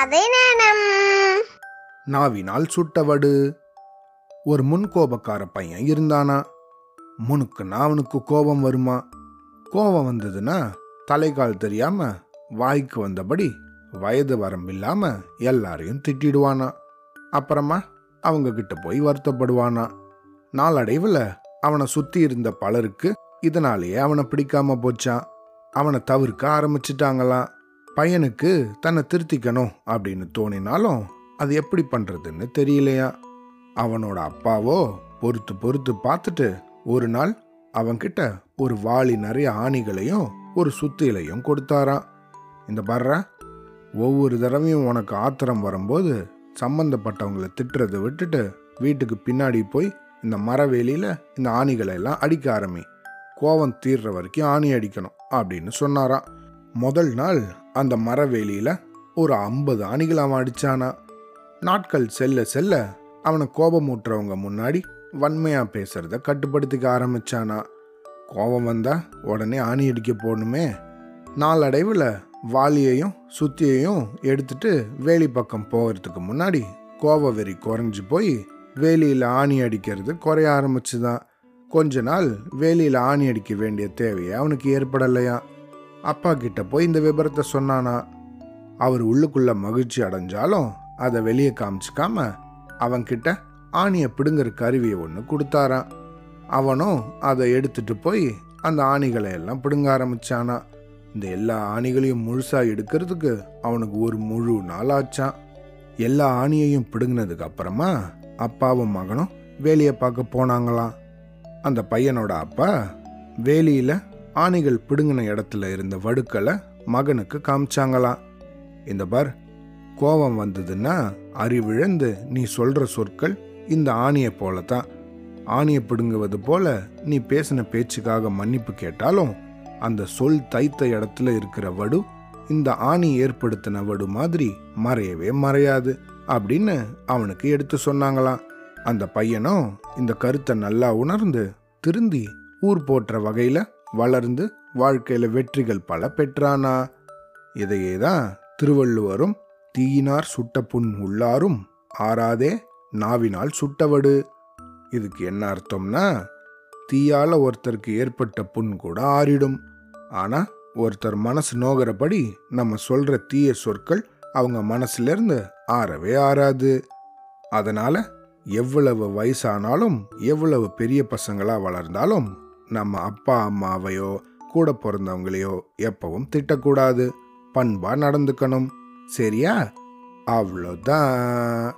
கதை நாவினால் சுட்டவடு. ஒரு முன்கோபக்கார பையன் இருந்தானா? முனுக்குன்னா அவனுக்கு கோபம் வருமா? கோபம் வந்ததுன்னா தலைகால் தெரியாம வாய்க்கு வந்தபடி வயது வரம்பில்லாம எல்லாரையும் திட்டிடுவானா? அப்புறமா அவங்க கிட்ட போய் வருத்தப்படுவானா? நாளடைவில் அவனை சுத்தி இருந்த பலருக்கு இதனாலேயே அவனை பிடிக்காம போச்சான். அவனை தவிர்க்க ஆரம்பிச்சிட்டாங்களாம் பையனுக்கு தன்னை திருத்திக்கணும் அப்படின்னு தோணினாலும் அது எப்படி பண்ணுறதுன்னு தெரியலையா? அவனோட அப்பாவோ பொறுத்து பொறுத்து பார்த்துட்டு ஒரு நாள் அவன்கிட்ட ஒரு வாளி நிறைய ஆணிகளையும் ஒரு சுத்திலையும் கொடுத்தாராம். இந்த பர்ற ஒவ்வொரு தடவையும் உனக்கு ஆத்திரம் வரும்போது சம்பந்தப்பட்டவங்களை திட்டுறதை விட்டுட்டு வீட்டுக்கு பின்னாடி போய் இந்த மரவேலியில் இந்த ஆணிகளை எல்லாம் அடிக்க ஆரம்பி கோவம் தீர்ற வரைக்கும் ஆணி அடிக்கணும் அப்படின்னு சொன்னாராம். முதல் நாள் அந்த மரவேலியில் ஒரு ஐம்பது ஆணிகள் அவன் அடிச்சானா? நாட்கள் செல்ல செல்ல அவனை கோபமூட்டுறவங்க முன்னாடி வன்மையாக பேசுறத கட்டுப்படுத்திக்க ஆரம்பிச்சானா? கோபம் வந்தா உடனே ஆணி அடிக்க போகணுமே. நாளடைவில் வாளியையும் சுத்தியையும் எடுத்துட்டு வேலி பக்கம் போகிறதுக்கு முன்னாடி கோப வெறி குறைஞ்சி போய் வேலியில் ஆணி அடிக்கிறது குறைய ஆரம்பிச்சுதான். கொஞ்ச நாள் வேலியில் ஆணி அடிக்க வேண்டிய தேவையை அவனுக்கு ஏற்படலையா அப்பா கிட்ட போய் இந்த விபரத்தை சொன்னானா? அவர் உள்ளுக்குள்ள மகிழ்ச்சி அடைஞ்சாலும் அதை வெளியே காமிச்சிக்காம அவன்கிட்ட ஆணியை பிடுங்குற கருவியை ஒன்று கொடுத்தாரான் அவனும் அதை எடுத்துட்டு போய் அந்த ஆணிகளை எல்லாம் பிடுங்க ஆரம்பிச்சானா. இந்த எல்லா ஆணிகளையும் முழுசாக எடுக்கிறதுக்கு அவனுக்கு ஒரு முழு நாள் ஆச்சான் எல்லா ஆணியையும் பிடுங்கினதுக்கு அப்புறமா அப்பாவும் மகனும் வேலியை பார்க்க போனாங்களாம். அந்த பையனோட அப்பா வேலியில் ஆணிகள் பிடுங்கின இடத்துல இருந்த வடுக்களை மகனுக்கு காமிச்சாங்களாம். இந்த பார் கோபம் வந்ததுன்னா அறிவிழந்து நீ சொல்ற சொற்கள் இந்த ஆணியை போல தான் ஆணியை பிடுங்குவது போல நீ பேசின பேச்சுக்காக மன்னிப்பு கேட்டாலும் அந்த சொல் தைத்த இடத்துல இருக்கிற வடு இந்த ஆணி ஏற்படுத்தின வடு மாதிரி மறையவே மறையாது அப்படின்னு அவனுக்கு எடுத்து சொன்னாங்களாம். அந்த பையனும் இந்த கருத்தை நல்லா உணர்ந்து திருந்தி ஊர் போற்ற வகையில வளர்ந்து வாழ்க்கையில் வெற்றிகள் பல பெற்றானா? இதையே தான் திருவள்ளுவரும் தீயினார் சுட்ட புண் உள்ளாரும் ஆறாதே நாவினால் சுட்டவடு. இதுக்கு என்ன அர்த்தம்னா தீயால ஒருத்தருக்கு ஏற்பட்ட புண் கூட ஆறிடும். ஆனா ஒருத்தர் மனசு நோகிறபடி நம்ம சொல்ற தீய சொற்கள் அவங்க மனசுலேருந்து ஆறவே ஆறாது. அதனால எவ்வளவு வயசானாலும் எவ்வளவு பெரிய பசங்களா வளர்ந்தாலும் நம்ம அப்பா அம்மாவையோ கூட பிறந்தவங்களையோ எப்பவும் திட்டக்கூடாது. பண்பாக நடந்துக்கணும். சரியா? அவ்வளோதான்